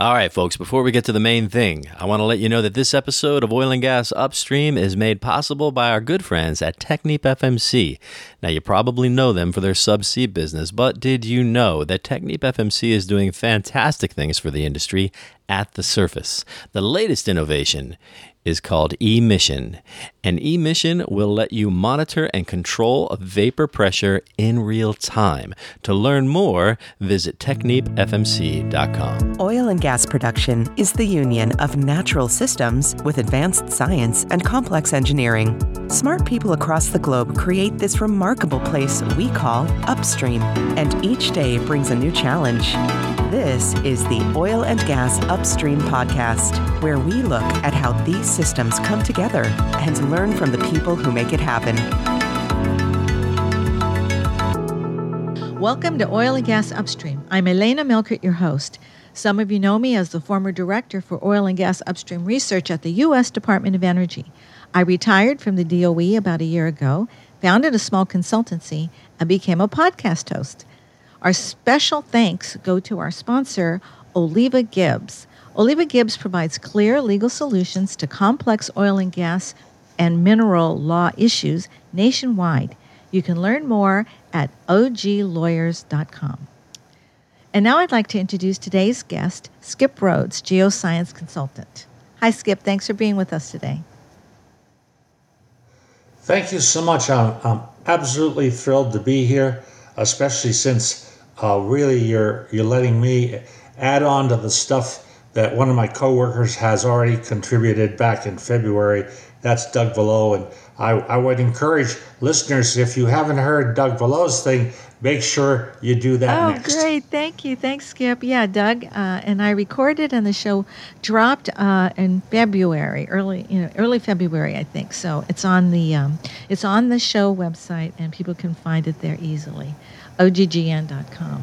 All right, folks, before we get to the main thing, I want to let you know that this episode of Oil and Gas Upstream is made possible by our good friends at Technip FMC. Now, you probably know them for their subsea business, but did you know that Technip FMC is doing fantastic things for the industry at the surface? The latest innovation is called emission. An emission will let you monitor and control vapor pressure in real time. To learn more, visit technipfmc.com. Oil and gas production is the union of natural systems with advanced science and complex engineering. Smart people across the globe create this remarkable place we call upstream, and each day brings a new challenge. This is the Oil and Gas Upstream podcast, where we look at how these systems come together and learn from the people who make it happen. Welcome to Oil and Gas Upstream. I'm Elena Melchert, your host. Some of you know me as the former director for oil and gas upstream research at the U.S. Department of Energy. I retired from the DOE about a year ago, founded a small consultancy, and became a podcast host. Our special thanks go to our sponsor, Oliva Gibbs. Oliva Gibbs provides clear legal solutions to complex oil and gas and mineral law issues nationwide. You can learn more at oglawyers.com. And now I'd like to introduce today's guest, Skip Rhodes, geoscience consultant. Hi, Skip. Thanks for being with us today. Thank you so much. I'm, I'm absolutely thrilled to be here, especially since uh, really you're you're letting me add on to the stuff that one of my coworkers has already contributed back in February. That's Doug Valleau, and I, I would encourage listeners if you haven't heard Doug Valleau's thing, make sure you do that oh, next. great. Thank you. Thanks, Skip. Yeah, Doug uh, and I recorded, and the show dropped uh, in February, early, you know, early February, I think. So it's on the um, it's on the show website, and people can find it there easily. OGGN.com.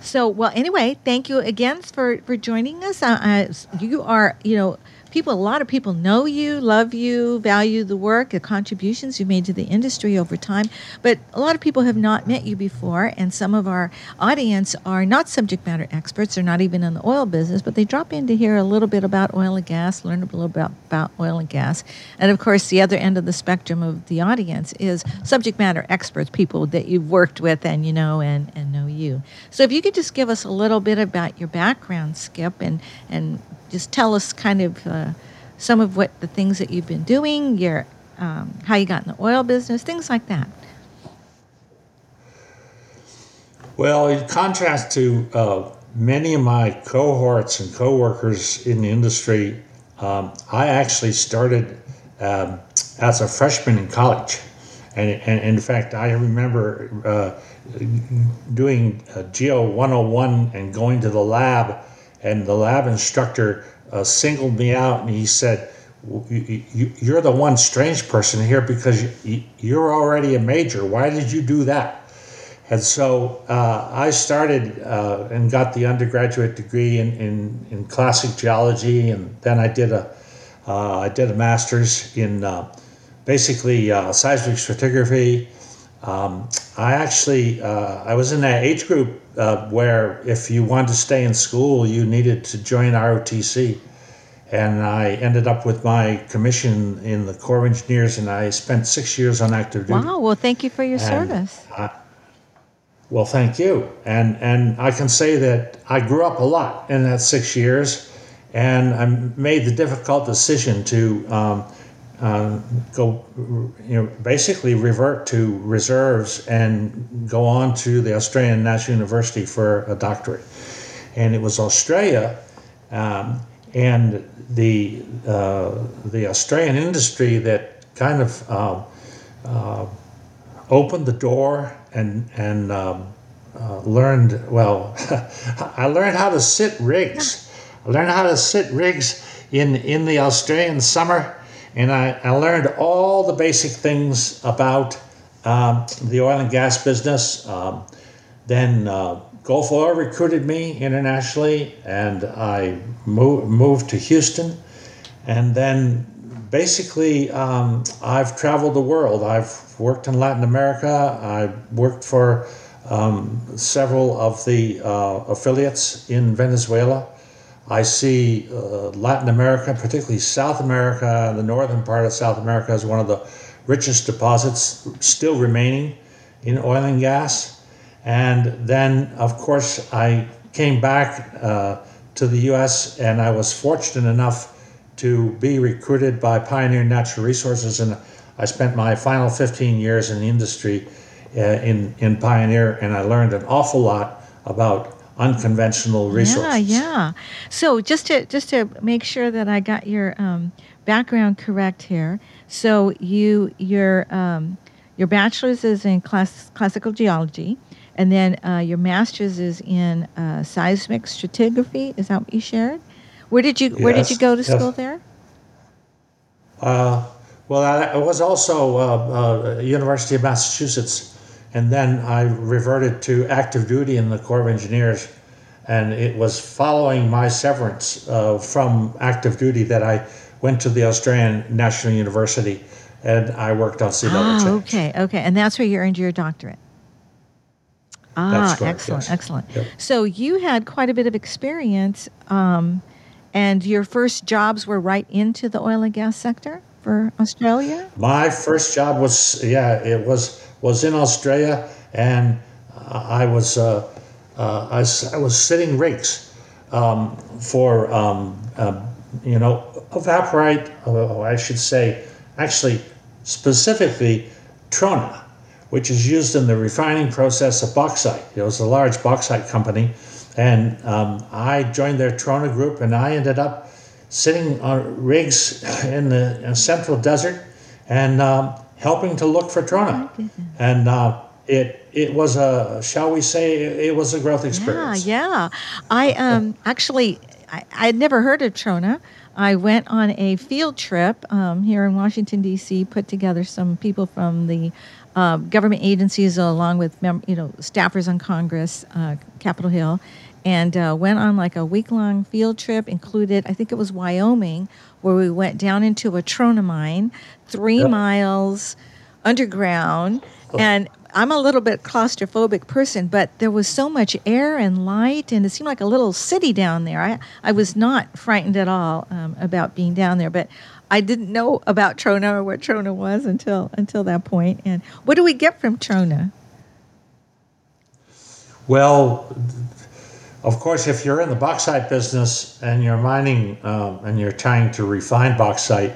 So, well, anyway, thank you again for for joining us. Uh, uh, you are, you know people, a lot of people know you, love you, value the work, the contributions you made to the industry over time. But a lot of people have not met you before, and some of our audience are not subject matter experts. They're not even in the oil business, but they drop in to hear a little bit about oil and gas, learn a little bit about, about oil and gas. And of course, the other end of the spectrum of the audience is subject matter experts, people that you've worked with and you know and, and know you. So if you could just give us a little bit about your background, Skip, and, and just tell us kind of uh, some of what the things that you've been doing, your um, how you got in the oil business, things like that. Well, in contrast to uh, many of my cohorts and coworkers in the industry, um, I actually started um, as a freshman in college. And, and, in fact, I remember uh, doing Geo 101 and going to the lab and the lab instructor uh, singled me out and he said, "You're the one strange person here because you're already a major. Why did you do that?" And so uh, I started uh, and got the undergraduate degree in, in, in, classic geology, and then I did a uh, I did a master's in uh, basically uh, seismic stratigraphy um, I actually I was in that age group uh, where if you wanted to stay in school, you needed to join ROTC, and I ended up with my commission in the Corps of Engineers, and I spent six years on active duty. Wow! Well, thank you for your and service. Well, thank you, and and I can say that I grew up a lot in that six years, and I made the difficult decision to. Um, uh, go, you know, basically revert to reserves and go on to the Australian National University for a doctorate. And it was Australia um, and the uh, the Australian industry that kind of uh, uh opened the door and and um, uh, learned well. I learned how to sit rigs. I learned how to sit rigs in in the Australian summer and I, I learned all the basic things about um, the oil and gas business. Um, then uh, Gulf Oil recruited me internationally, and I moved, moved to Houston. And then basically, um, I've traveled the world. I've worked in Latin America. I worked for um, several of the uh, affiliates in Venezuela. I see uh, Latin America, particularly South America, the northern part of South America, as one of the richest deposits still remaining in oil and gas. And then, of course, I came back uh, to the U.S. and I was fortunate enough to be recruited by Pioneer Natural Resources, and I spent my final 15 years in the industry uh, in in Pioneer, and I learned an awful lot about unconventional resources. Yeah, yeah. So just to just to make sure that I got your um, background correct here. So you your um, your bachelor's is in class, classical geology, and then uh, your master's is in uh, seismic stratigraphy. Is that what you shared? Where did you Where did you go to yes. school there? Uh, well, I, I was also uh, uh, University of Massachusetts, and then I reverted to active duty in the Corps of Engineers, and it was following my severance uh, from active duty that I went to the Australian National University, and I worked on sea level Ah, change. okay, okay, and that's where you earned your doctorate. Ah, correct, excellent, yes. excellent. Yep. So you had quite a bit of experience, um, and your first jobs were right into the oil and gas sector for Australia. My first job was yeah, it was was in Australia, and I was uh, uh, I, I was sitting rigs um, for um, uh, you know evaporite. Oh, I should say actually specifically Trona, which is used in the refining process of bauxite. It was a large bauxite company, and um, I joined their Trona group, and I ended up sitting on rigs in the in central desert and um, helping to look for Trona. And uh, it it was a shall we say it was a growth experience. Yeah, yeah. I um actually I I'd never heard of Trona. I went on a field trip um, here in Washington D.C. Put together some people from the uh, government agencies along with mem- you know staffers on Congress, uh, Capitol Hill, and uh, went on like a week long field trip. Included I think it was Wyoming, where we went down into a Trona mine, three Yep. miles underground, and I'm a little bit claustrophobic person, but there was so much air and light, and it seemed like a little city down there. I, I was not frightened at all um, about being down there, but I didn't know about Trona or what Trona was until until that point. And what do we get from Trona? Well, of course, if you're in the bauxite business and you're mining um, and you're trying to refine bauxite,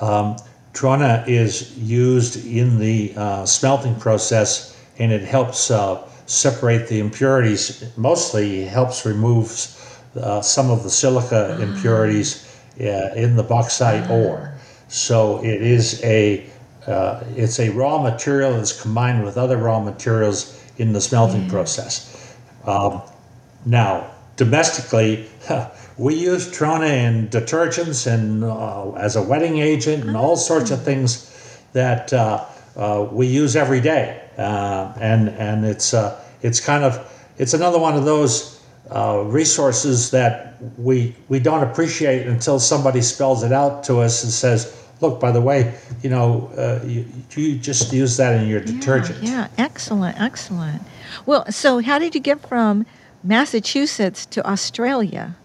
um, Trona is used in the uh, smelting process and it helps uh, separate the impurities. Mostly helps remove uh, some of the silica impurities uh, in the bauxite ore. So it is a uh, it's a raw material that's combined with other raw materials in the smelting process. Um, now, domestically, we use Trona in detergents and uh, as a wetting agent and all sorts of things that uh, uh, we use every day. Uh, and and it's uh, it's kind of it's another one of those uh, resources that we we don't appreciate until somebody spells it out to us and says, "Look, by the way, you know, uh, you, you just use that in your detergent." Yeah, excellent, excellent. Well, so how did you get from Massachusetts to Australia?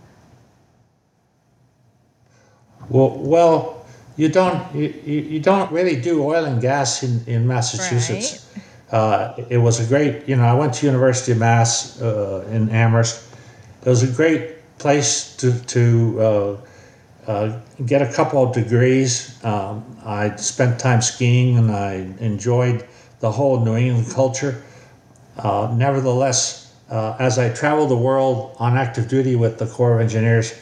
Well, well, you don't you, you don't really do oil and gas in in Massachusetts. Uh, it was a great, you know, I went to University of Mass uh, in Amherst. It was a great place to to uh, uh, get a couple of degrees. Um, I spent time skiing and I enjoyed the whole New England culture. Uh, nevertheless, uh, as I traveled the world on active duty with the Corps of Engineers,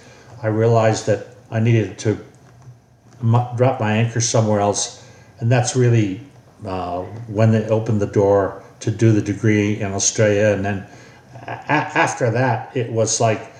I realized that I needed to mu- drop my anchor somewhere else, and that's really uh, when they opened the door to do the degree in Australia. And then a- after that, it was like,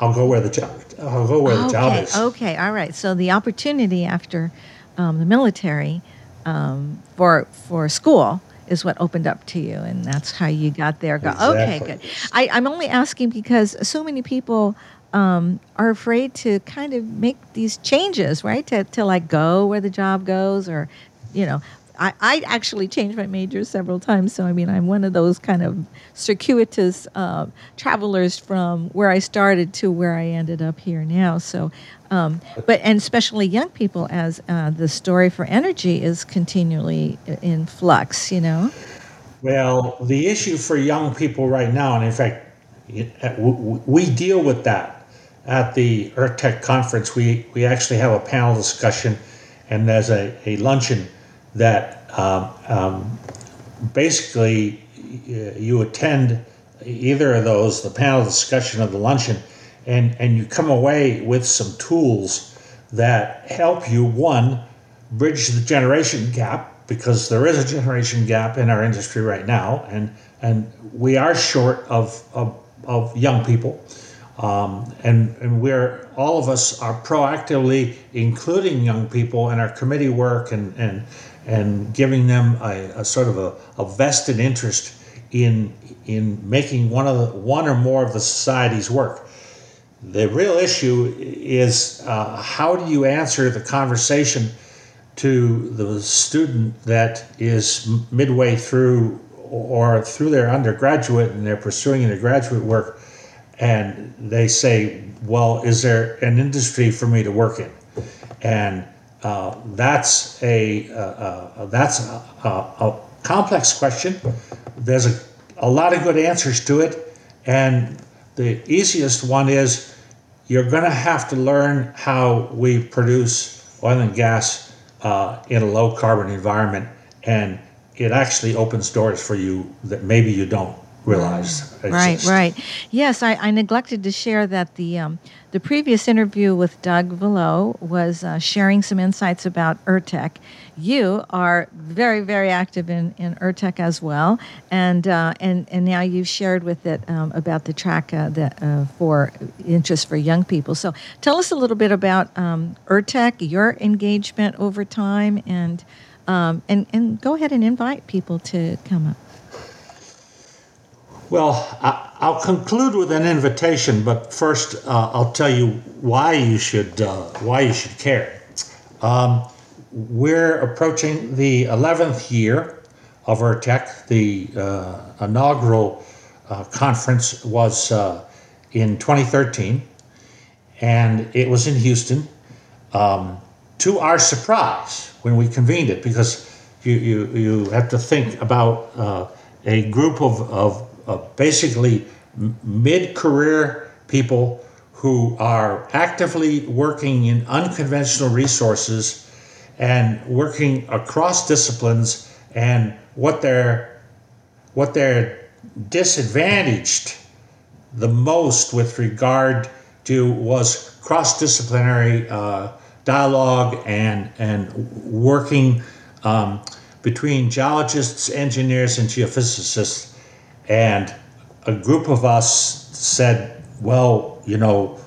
I'll go where the job, I'll go where the job okay, is. Okay, all right. So the opportunity after um, the military um, for for school is what opened up to you, and that's how you got there. Go, Okay, good. I, I'm only asking because so many people um, are afraid to kind of make these changes, right? To to like go where the job goes, or you know. I, I actually changed my major several times. So I mean, I'm one of those kind of circuitous uh, travelers from where I started to where I ended up here now. So, um, but and especially young people, as uh, the story for energy is continually in flux. You know. Well, the issue for young people right now, and in fact, we deal with that at the URTeC conference. We we actually have a panel discussion, and there's a, a luncheon that um, um, basically you attend either of those, the panel discussion of the luncheon, and, and you come away with some tools that help you, one, bridge the generation gap, because there is a generation gap in our industry right now, and, and we are short of, of, of young people. Um, and, and we're all of us are proactively including young people in our committee work and, and and giving them a, a sort of a, a, vested interest in in making one of the one or more of the societies work. The real issue is uh, how do you answer the conversation to the student that is midway through or through their undergraduate and they're pursuing their graduate work and they say, well, is there an industry for me to work in? And uh, that's a uh, uh, that's a, a, a, complex question. There's a, a lot of good answers to it, and the easiest one is you're going to have to learn how we produce oil and gas uh, in a low carbon environment, and it actually opens doors for you that maybe you don't realize. Right, right. Yes, I, I, neglected to share that the um, the previous interview with Doug Valleau was uh, sharing some insights about URTeC. You are very, very active in, in URTeC as well, and uh, and and now you've shared with it um, about the track uh, that, uh, for interest for young people. So tell us a little bit about um, URTeC, your engagement over time, and um, and and go ahead and invite people to come up. Well, I'll conclude with an invitation, but first uh, I'll tell you why you should uh, why you should care. Um, we're approaching the 11th year of URTeC. The uh, inaugural uh, conference was uh, in 2013, and it was in Houston. Um, to our surprise, when we convened it, because you, you, you have to think about uh, a group of, of uh, basically mid career people who are actively working in unconventional resources and working across disciplines and what they're what they're disadvantaged the most with regard to was cross-disciplinary uh, dialogue and and working um, between geologists, engineers, and geophysicists and a group of us said, well, you know,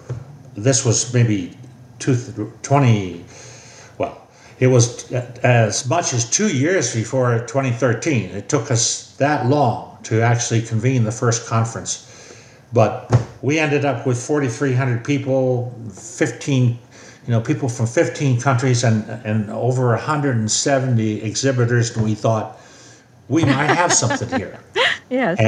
this was maybe two, 20, well, it was as much as two years before 2013. It took us that long to actually convene the first conference. But we ended up with 4,300 people, 15, you know, people from 15 countries and, and over 170 exhibitors. And we thought, we might have something here. yes.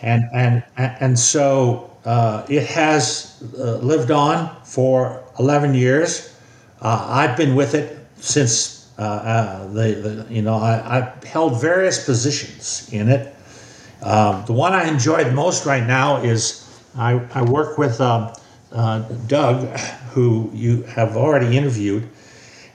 And, and, and, and so uh, it has uh, lived on for 11 years. Uh, I've been with it since uh, uh, the, the, you know, I, have held various positions in it. Um, the one I enjoy the most right now is I, I work with um, uh, Doug, who you have already interviewed,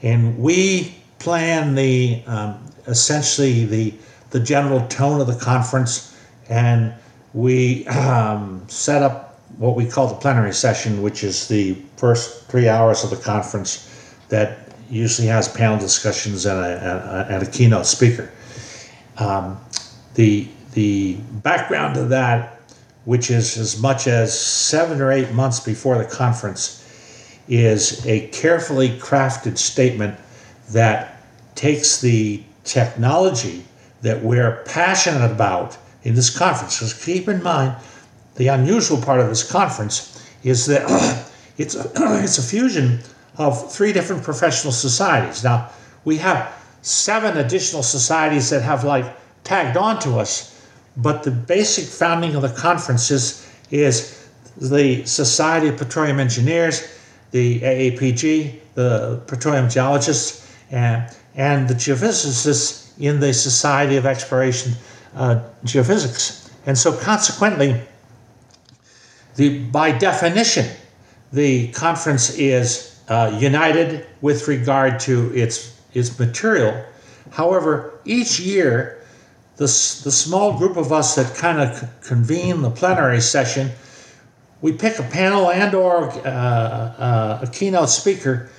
and we plan the um, essentially the the general tone of the conference, and we um, set up what we call the plenary session, which is the first three hours of the conference that usually has panel discussions and a, and a keynote speaker. Um, the the background of that, which is as much as seven or eight months before the conference, is a carefully crafted statement that takes the technology that we're passionate about in this conference. Because keep in mind, the unusual part of this conference is that it's a, it's a fusion of three different professional societies. Now we have seven additional societies that have like tagged on to us. But the basic founding of the conference is, is the Society of Petroleum Engineers, the AAPG, the petroleum geologists, and, and the geophysicists in the Society of Exploration uh, Geophysics. And so, consequently, the, by definition, the conference is uh, united with regard to its, its material. However, each year, the, the small group of us that kind of convene the plenary session, we pick a panel and or uh, uh, a keynote speaker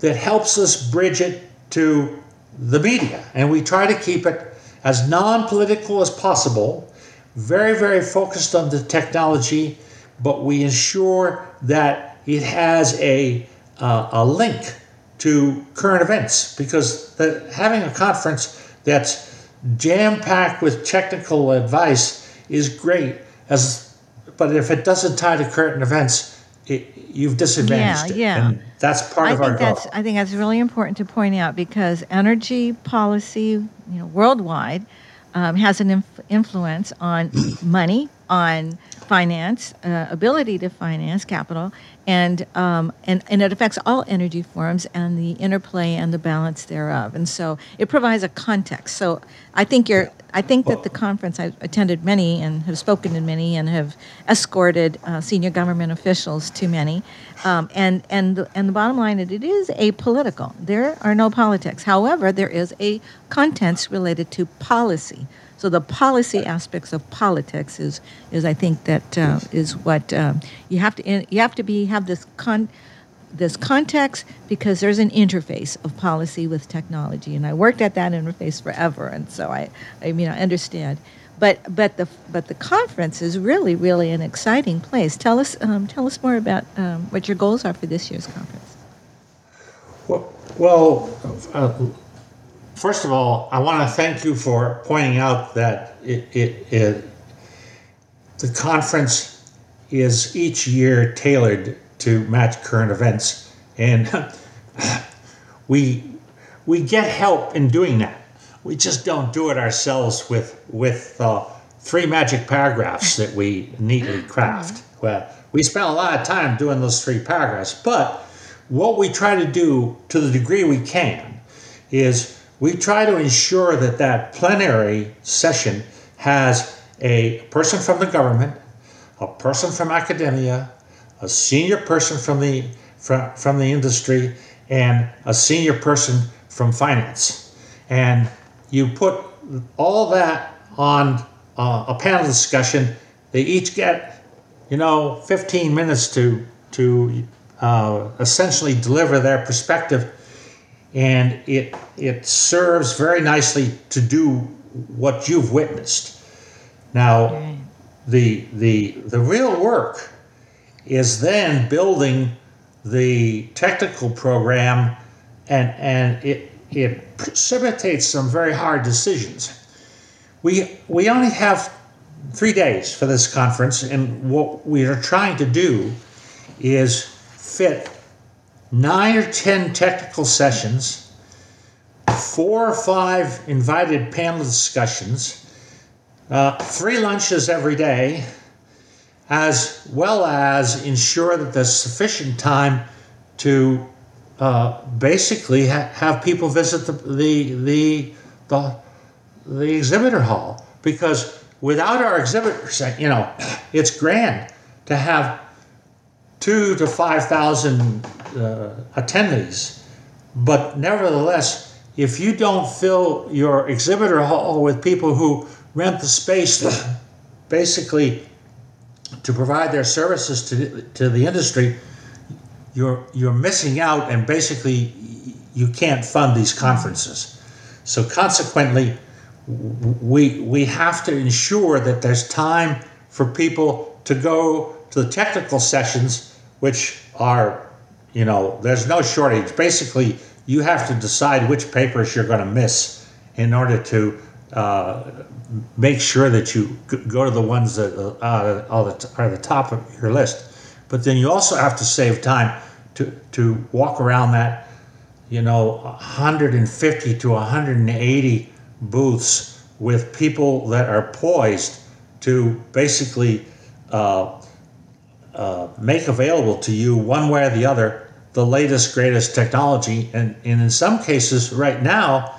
that helps us bridge it to the media. And we try to keep it as non-political as possible, very, very focused on the technology, but we ensure that it has a, uh, a link to current events because the, having a conference that's jam packed with technical advice is great as but if it doesn't tie to current events it, you've disadvantaged yeah, yeah. it. And that's part I of think our that's goal. I think that's really important to point out because energy policy, you know, worldwide, um, has an inf- influence on money, on finance, uh, ability to finance capital, and um, and and it affects all energy forms and the interplay and the balance thereof. And so it provides a context. So I think you're. I think that the conference I've attended many and have spoken to many and have escorted uh, senior government officials to many, um, and and the, and the bottom line is it is apolitical. There are no politics. However, there is a contents related to policy. So the policy aspects of politics is is I think that uh, is what um, you have to you have to be have this con this context because there's an interface of policy with technology, and I worked at that interface forever, and so I I mean I understand. But but the but the conference is really really an exciting place. Tell us um, tell us more about um, what your goals are for this year's conference. Well, well uh, first of all, I want to thank you for pointing out that it, it, it, the conference is each year tailored to match current events, and we we get help in doing that. We just don't do it ourselves with with uh, three magic paragraphs that we neatly craft. Well, we spend a lot of time doing those three paragraphs, but what we try to do, to the degree we can, is we try to ensure that that plenary session has a person from the government, a person from academia, a senior person from the from, from the industry, and a senior person from finance. And you put all that on uh, a panel discussion. They each get, you know, 15 minutes to to uh, essentially deliver their perspective and it it serves very nicely to do what you've witnessed. Now, Okay. the the the real work is then building the technical program, and and it it precipitates some very hard decisions. We we only have three days for this conference, and what we are trying to do is fit nine or ten technical sessions, four or five invited panel discussions, uh, three lunches every day, as well as ensure that there's sufficient time to uh, basically ha- have people visit the, the the the the exhibitor hall. Because without our exhibitors, you know, it's grand to have two to five thousand uh, attendees, but nevertheless, if you don't fill your exhibitor hall with people who rent the space, basically to provide their services to to the industry, you're you're missing out, and basically you can't fund these conferences. So consequently, we we have to ensure that there's time for people to go to the technical sessions, which are, you know, there's no shortage. Basically, you have to decide which papers you're going to miss in order to uh, make sure that you go to the ones that uh, are, the, top of your list. But then you also have to save time to, to walk around that, you know, 150 to 180 booths with people that are poised to basically uh, uh, make available to you one way or the other the latest, greatest technology. And, and in some cases, right now,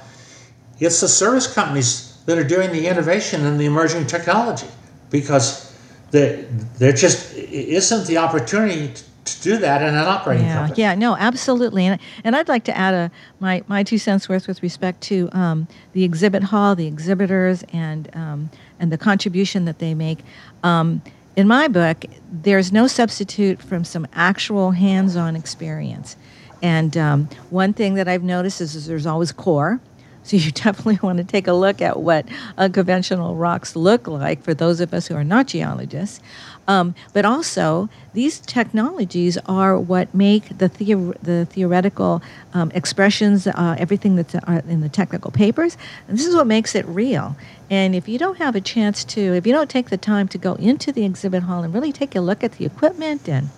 it's the service companies that are doing the innovation and the emerging technology because there, there just isn't the opportunity to do that in an operating yeah, company. Yeah, no, absolutely. And, and I'd like to add a, my, my two cents worth with respect to um, the exhibit hall, the exhibitors, and, um, and the contribution that they make. Um, in my book, there's no substitute from some actual hands on experience. And um, one thing that I've noticed is, is there's always core. So you definitely want to take a look at what unconventional rocks look like for those of us who are not geologists. Um, but also, these technologies are what make the, theor- the theoretical um, expressions, uh, everything that's uh, in the technical papers, this is what makes it real. And if you don't have a chance to, if you don't take the time to go into the exhibit hall and really take a look at the equipment and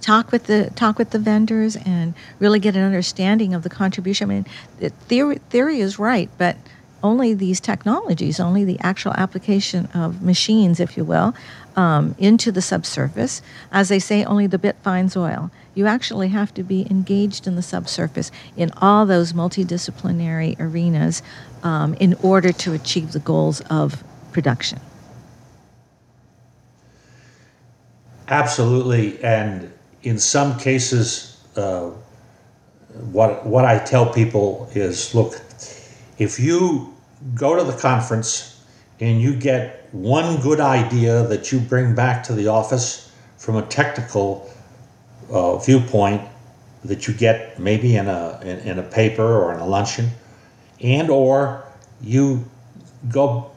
talk with the talk with the vendors and really get an understanding of the contribution. I mean, the theory theory is right, but only these technologies, only the actual application of machines, if you will, um, into the subsurface. As they say, only the bit finds oil. You actually have to be engaged in the subsurface in all those multidisciplinary arenas um, in order to achieve the goals of production. Absolutely, and in some cases, uh, what what I tell people is, look, if you go to the conference and you get one good idea that you bring back to the office from a technical uh, viewpoint that you get maybe in a in, in, a paper or in a luncheon, and or you go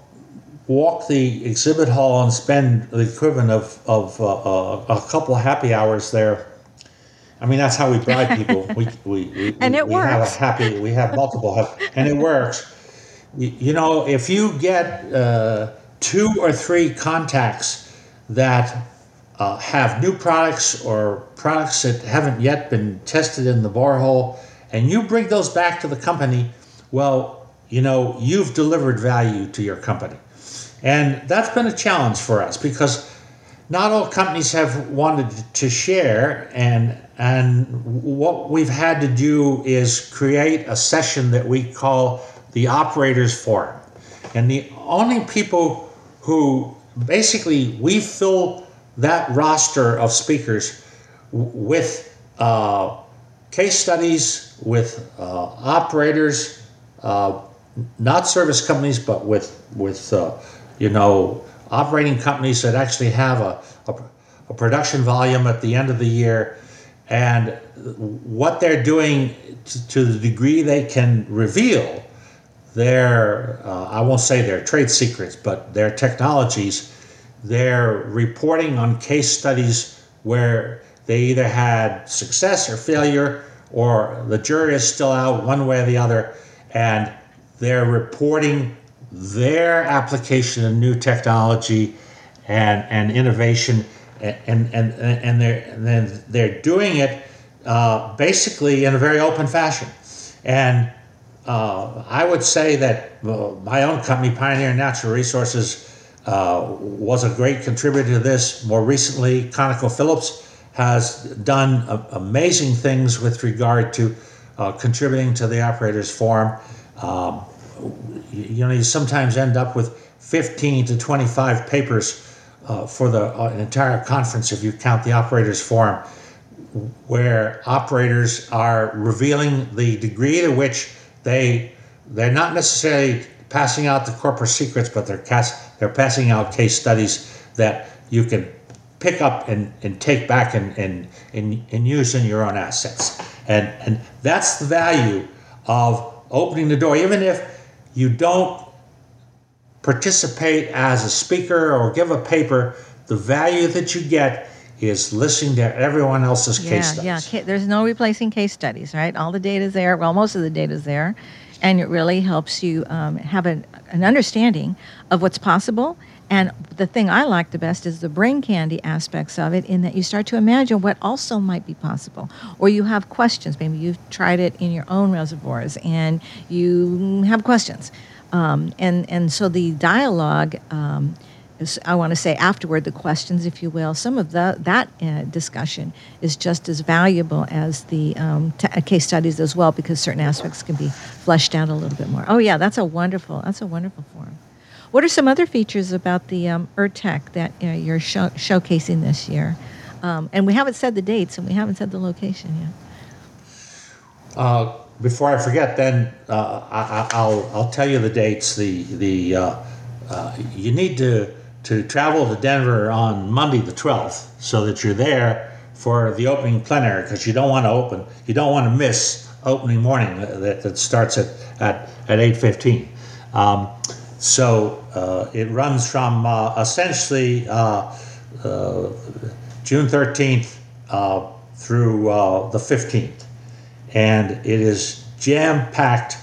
walk the exhibit hall and spend the equivalent of of uh, uh, a couple of happy hours there. I mean that's how we bribe people. we, we, we and it we works. have a happy. We have multiple, and it works. You, know, if you get uh, two or three contacts that uh, have new products or products that haven't yet been tested in the borehole, and you bring those back to the company, well, you know, you've delivered value to your company. And that's been a challenge for us because not all companies have wanted to share and and what we've had to do is create a session that we call the operators forum. And the only people who basically we fill that roster of speakers with uh, case studies, with uh, operators, uh, not service companies, but with with uh, you know operating companies that actually have a, a, a production volume at the end of the year, and what they're doing to, to the degree they can reveal their, uh, I won't say their trade secrets, but their technologies, they're reporting on case studies where they either had success or failure, or the jury is still out one way or the other, and they're reporting their application of new technology and, and innovation, and, and, and, they're, and they're doing it uh, basically in a very open fashion. And uh, I would say that my own company, Pioneer Natural Resources, uh, was a great contributor to this. More recently, ConocoPhillips has done amazing things with regard to uh, contributing to the operators forum. Um, you, you, know, you sometimes end up with 15 to 25 papers uh, for the uh, entire conference if you count the operators forum, where operators are revealing the degree to which they they're not necessarily passing out the corporate secrets, but they're cast, they're passing out case studies that you can pick up and, and take back and, and, and, and use in your own assets. And, and that's the value of opening the door, even if you don't participate as a speaker or give a paper, the value that you get is listening to everyone else's yeah, case studies. Yeah, yeah. there's no replacing case studies, right? All the data is there. Well, most of the data is there, and it really helps you um, have an, an understanding of what's possible And the thing I like the best is the brain candy aspects of it, in that you start to imagine what also might be possible. Or you have questions. Maybe you've tried it in your own reservoirs and you have questions. Um, and, and so the dialogue. Um, I want to say afterward, the questions, if you will, some of the, that uh, discussion is just as valuable as the um, t- uh, case studies as well, because certain aspects can be fleshed out a little bit more. Oh yeah, that's a wonderful, that's a wonderful forum. What are some other features about the um, URTeC that uh, you're show- showcasing this year? Um, and we haven't said the dates and we haven't said the location yet. Uh, before I forget, then uh, I, will I'll tell you the dates. The the uh, you need to to travel to Denver on Monday the 12th so that you're there for the opening plenary because you don't want to open, you don't want to miss opening morning that, that starts at, at, at 8.15. Um, so uh, it runs from uh, essentially uh, uh June 13th uh, through uh, the 15th. And it is jam packed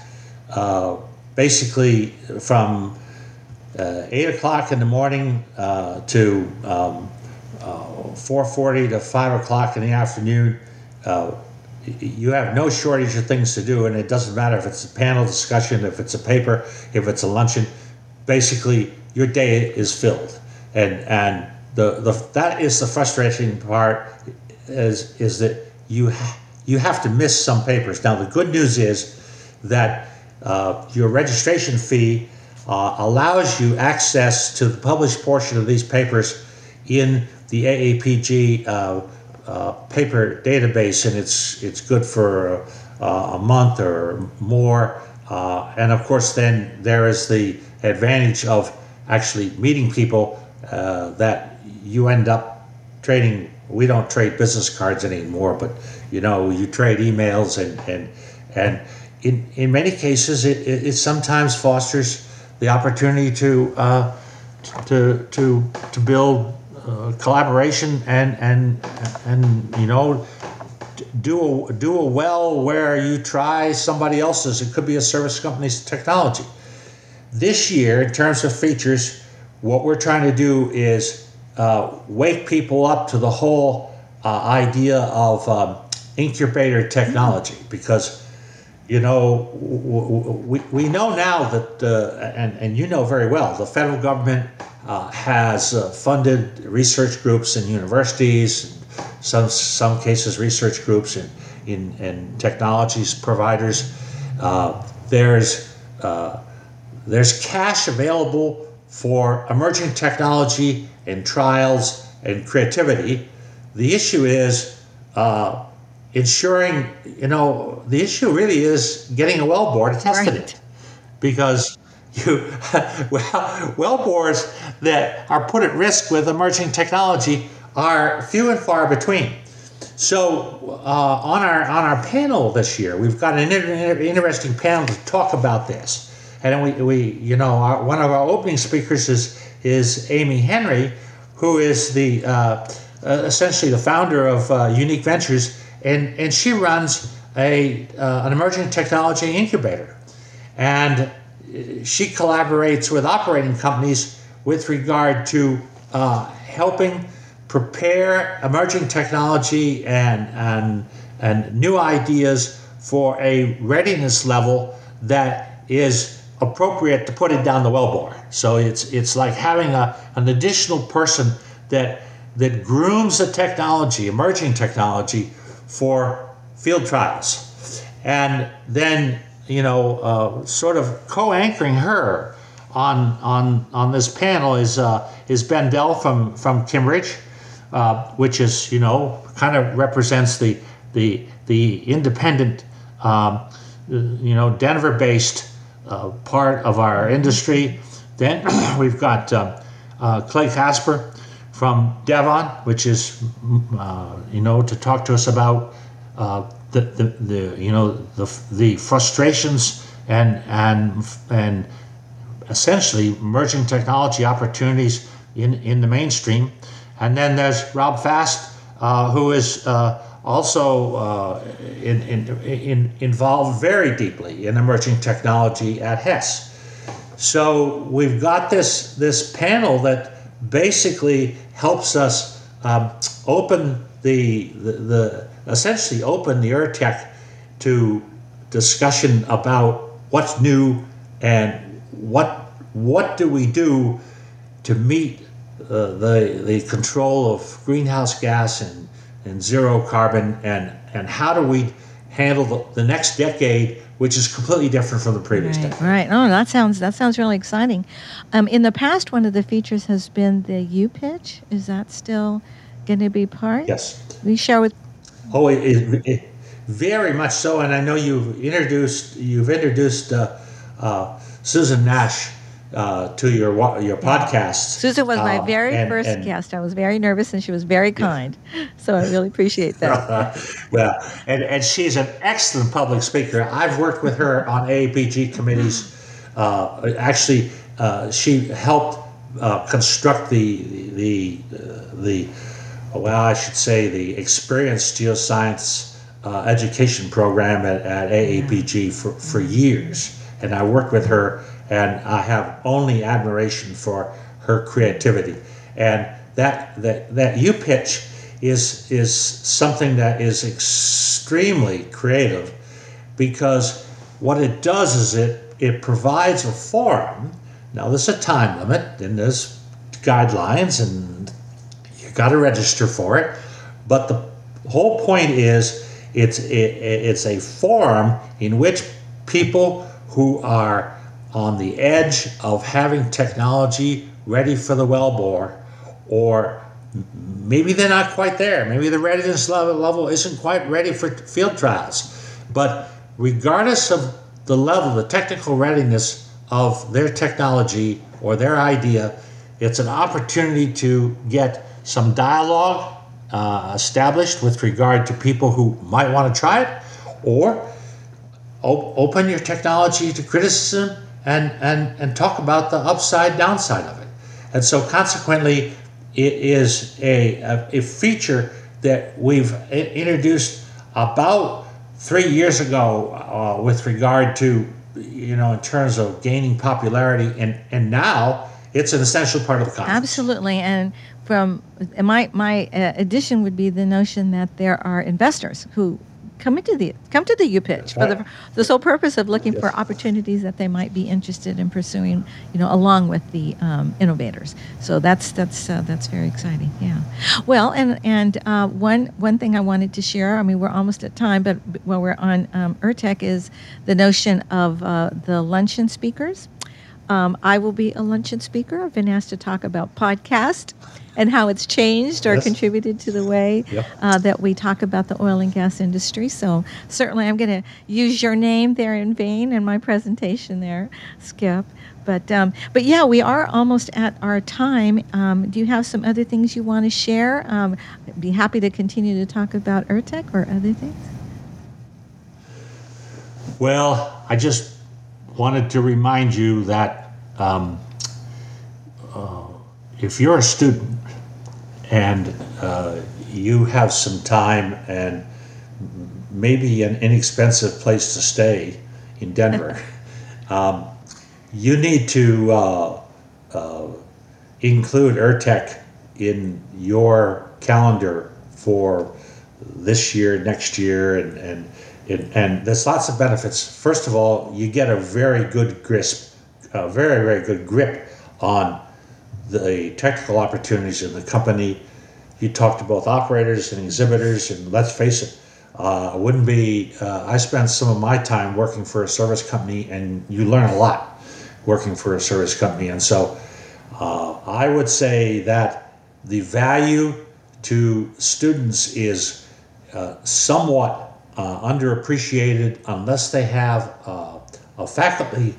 basically from uh, 8 o'clock in the morning uh, to um, uh, 4.40 to 5 o'clock in the afternoon. Uh, you have no shortage of things to do, and it doesn't matter if it's a panel discussion, if it's a paper, if it's a luncheon. Basically, your day is filled, and and the, the that is the frustrating part is is that you ha- you have to miss some papers. Now, the good news is that uh, your registration fee uh, allows you access to the published portion of these papers in the AAPG uh, uh, paper database, and it's it's good for uh, a month or more. Uh, and of course, then there is the advantage of actually meeting people uh, that you end up trading. We don't trade business cards anymore, but you know you trade emails and and and in in many cases it, it, it sometimes fosters the opportunity to uh, to to to build uh, collaboration and and and you know do a, do a well where you try somebody else's. It could be a service company's technology. This year, in terms of features, what we're trying to do is uh, wake people up to the whole uh, idea of um, incubator technology because you know, we, we know now that, uh, and, and you know very well, the federal government uh, has uh, funded research groups in universities, some some cases research groups in, in, in technologies providers. Uh, there's, uh, there's cash available for emerging technology and trials and creativity. The issue is uh, ensuring, you know, the issue really is getting a well bore to test right. it. Because you, well, well bores that are put at risk with emerging technology are few and far between. So uh, on our on our panel this year, we've got an inter- interesting panel to talk about this. And we, we you know, our, one of our opening speakers is is Amy Henry, who is the uh, uh, essentially the founder of uh, Eunike Ventures and, and she runs a, uh, an emerging technology incubator. And she collaborates with operating companies with regard to uh, helping prepare emerging technology and, and, and new ideas for a readiness level that is appropriate to put it down the wellbore. So it's, it's like having a, an additional person that, that grooms the technology, emerging technology, for field trials. And then, you know, uh, sort of co anchoring her on, on, on this panel is, uh, is Ben Dell from, from Kimmeridge, uh, which is, you know, kind of represents the, the, the independent, um, you know, Denver based uh, part of our industry. Then we've got um, uh, Clay Gaspar from Devon, which is, uh, you know, to talk to us about uh, the, the, the, you know, the, the frustrations and, and, and essentially emerging technology opportunities in, in the mainstream. And then there's Rob Fast, uh, who is uh, also uh, in, in, in, involved very deeply in emerging technology at Hess. so we've got this this panel that basically helps us um, open the, the, the essentially open the URTeC to discussion about what's new and what what do we do to meet uh, the the control of greenhouse gas and, and zero carbon and and how do we handle the, the next decade which is completely different from the previous Right, decade. right. Oh, that sounds that sounds really exciting. Um, in the past, one of the features has been the U pitch. Is that still going to be part? Yes. We share with. Oh, it, it, it, very much so. And I know you've introduced you've introduced uh, uh, Susan Nash uh, to your your podcast. Susan was my Uh, very and- first and- guest. I was very nervous, and she was very kind. So I really appreciate that. well, and, and she's an excellent public speaker. I've worked with her on AAPG committees. Uh, actually, uh, she helped uh, construct the the uh, the well, I should say the experienced geoscience uh, education program at, at AAPG for, for years, and I worked with her, and I have only admiration for her creativity, and that that that U pitch is is something that is extremely creative because what it does is it it provides a forum. Now there's a time limit and there's guidelines and you got to register for it, but the whole point is it's it, it's a forum in which people who are on the edge of having technology ready for the wellbore or maybe they're not quite there. Maybe the readiness level, level isn't quite ready for field trials. But regardless of the level, the technical readiness of their technology or their idea, it's an opportunity to get some dialogue uh, established with regard to people who might want to try it, or op- open your technology to criticism and, and, and talk about the upside downside of it. And so, consequently, it is a, a, a feature that we've introduced about three years ago uh, with regard to, you know, in terms of gaining popularity, and, and now it's an essential part of the conference. Absolutely, and from my my uh, addition would be the notion that there are investors who come into the come to the U pitch for the the sole purpose of looking for opportunities that they might be interested in pursuing, you know, along with the um, innovators. So that's that's uh, that's very exciting. Yeah. Well, and and uh, one one thing I wanted to share. I mean, we're almost at time, but while we're on um, URTeC is the notion of uh, the luncheon speakers. Um, I will be a luncheon speaker. I've been asked to talk about podcast and how it's changed or Yes. contributed to the way Yep. uh, that we talk about the oil and gas industry. So certainly, I'm going to use your name there in vain in my presentation there, Skip. But um, but yeah, we are almost at our time. Um, do you have some other things you want to share? Um, I'd be happy to continue to talk about URTeC or other things. Well, I just wanted to remind you that um, uh, if you're a student and uh, you have some time and maybe an inexpensive place to stay in Denver, um, you need to uh, uh, include URTeC in your calendar for this year, next year, and and it, and there's lots of benefits. First of all, you get a very good grasp, a very very good grip on the technical opportunities in the company. You talk to both operators and exhibitors, and let's face it, uh, wouldn't be. Uh, I spent some of my time working for a service company, and you learn a lot working for a service company, and so uh, I would say that the value to students is uh, somewhat uh, underappreciated unless they have uh, a faculty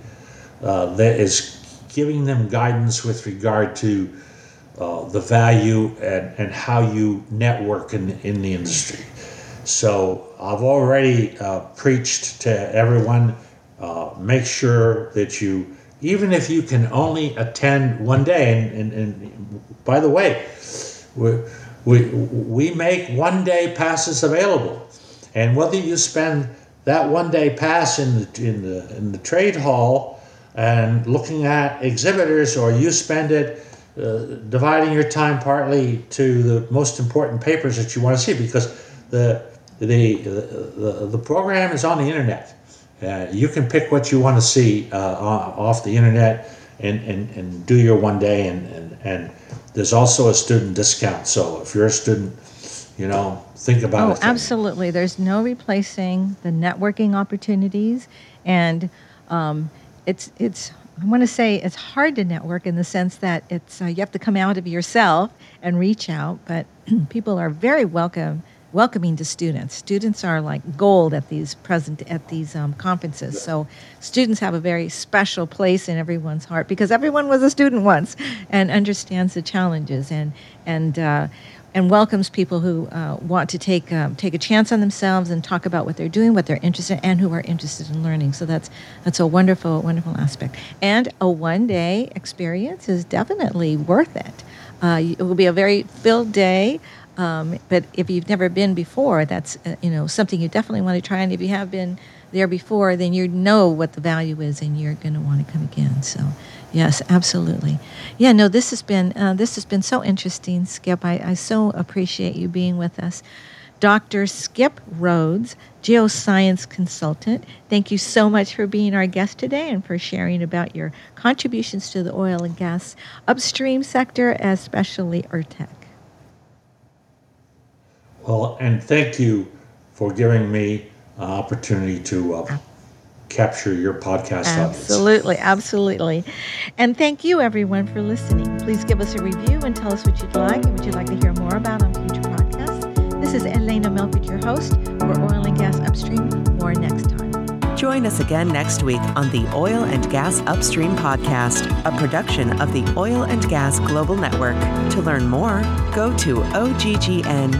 uh, that is giving them guidance with regard to uh, the value and, and how you network in, in the industry. So I've already uh, preached to everyone make sure that you, even if you can only attend one day, and, and, and by the way, we, we, we make one day passes available. And whether you spend that one day pass in the, in the, in the trade hall and looking at exhibitors, or you spend it uh, dividing your time partly to the most important papers that you want to see because the the the, the program is on the internet. Uh, you can pick what you want to see uh, off the internet and, and, and do your one day and, and, and there's also a student discount. So if you're a student, you know, think about oh, it. Oh, absolutely. There's no replacing the networking opportunities, and um, it's it's I want to say it's hard to network in the sense that it's uh, you have to come out of yourself and reach out, but people are very welcome welcoming to students. Students are like gold at these present at these um, conferences. So students have a very special place in everyone's heart because everyone was a student once and understands the challenges and and uh, and welcomes people who uh, want to take um, take a chance on themselves and talk about what they're doing, what they're interested in, and who are interested in learning. So that's that's a wonderful wonderful aspect. And a one day experience is definitely worth it. Uh, it will be a very filled day. Um, but if you've never been before, that's uh, you know something you definitely want to try. And if you have been there before, then you know what the value is, and you're going to want to come again. So Yes, absolutely. Yeah, no, this has been uh, this has been so interesting, Skip. I, I so appreciate you being with us. Dr. Skip Rhodes, geoscience consultant. Thank you so much for being our guest today and for sharing about your contributions to the oil and gas upstream sector, especially URTeC. Well, and thank you for giving me an opportunity to uh, capture your podcast absolutely audience. absolutely and thank you everyone for listening please give us a review and tell us what you'd like and what you'd like to hear more about on future podcasts this is elena melchert your host for oil and gas upstream more next time Join us again next week on the Oil and Gas Upstream Podcast, a production of the Oil and Gas Global Network. To learn more, go to oggn.com.